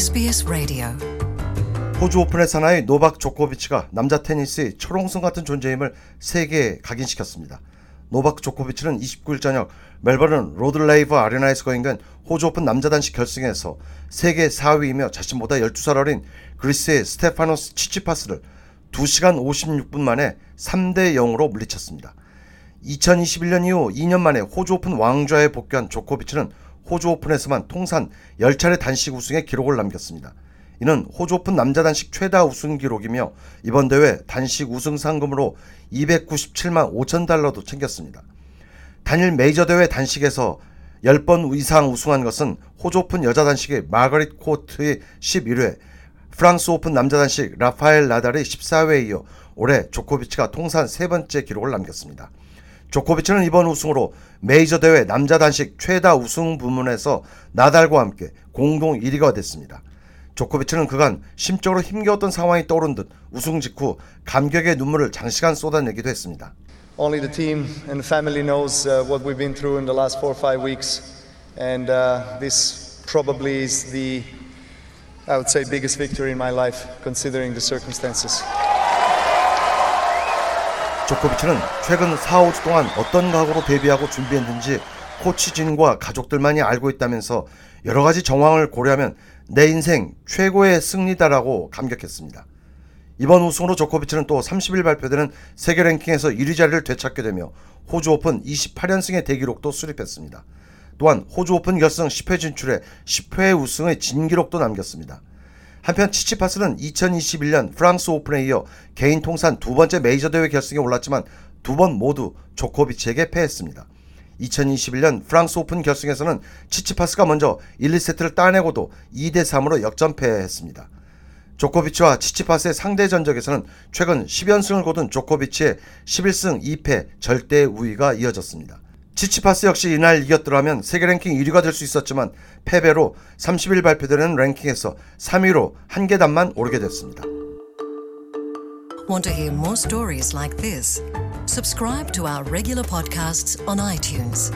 SBS Radio. 호주 오픈의 사나이 노박 조코비치가 남자 테니스의 철옹성 같은 존재임을 세계에 각인시켰습니다. 노박 조코비치는 29일 저녁 멜버른 로드레이버 아레나에서 거행된 호주 오픈 남자 단식 결승에서 세계 4위이며 자신보다 12살 어린 그리스의 스테파노스 치치파스를 2시간 56분 만에 3대 0으로 물리쳤습니다. 2021년 이후 2년 만에 호주 오픈 왕좌에 복귀한 조코비치는 호주 오픈에서만 통산 10차례 단식 우승의 기록을 남겼습니다. 이는 호주 오픈 남자 단식 최다 우승 기록이며 이번 대회 단식 우승 상금으로 297만 5천 달러도 챙겼습니다. 단일 메이저 대회 단식에서 10번 이상 우승한 것은 호주 오픈 여자 단식의 마가릿 코트의 11회, 프랑스 오픈 남자 단식 라파엘 나달의 14회에 이어 올해 조코비치가 통산 세 번째 기록을 남겼습니다. 조코비치는 이번 우승으로 메이저 대회 남자 단식 최다 우승 부문에서 나달과 함께 공동 1위가 됐습니다. 조코비치는 그간 심적으로 힘겨웠던 상황이 떠오른 듯 우승 직후 감격의 눈물을 장시간 쏟아내기도 했습니다. Only the team and the family knows uh, what we've been through in the last four or five weeks, and uh, this probably is the, I would say, biggest victory in my life, considering the circumstances. 조코비치는 최근 4, 5주 동안 어떤 각오로 데뷔하고 준비했는지 코치진과 가족들만이 알고 있다면서 여러 가지 정황을 고려하면 내 인생 최고의 승리다라고 감격했습니다. 이번 우승으로 조코비치는 또 30일 발표되는 세계 랭킹에서 1위 자리를 되찾게 되며 호주 오픈 28연승의 대기록도 수립했습니다. 또한 호주 오픈 결승 10회 진출에 10회 우승의 진기록도 남겼습니다. 한편 치치파스는 2021년 프랑스 오픈에 이어 개인 통산 두 번째 메이저 대회 결승에 올랐지만 두 번 모두 조코비치에게 패했습니다. 2021년 프랑스 오픈 결승에서는 치치파스가 먼저 1, 2세트를 따내고도 2대 3으로 역전패했습니다. 조코비치와 치치파스의 상대 전적에서는 최근 10연승을 거둔 조코비치의 11승 2패 절대 우위가 이어졌습니다. 치치파스 역시 이날 이겼더라면 세계 랭킹 1위가 될 수 있었지만 패배로 30일 발표되는 랭킹에서 3위로 한 계단만 오르게 됐습니다. Want to hear more stories like this? Subscribe to our regular podcasts on iTunes.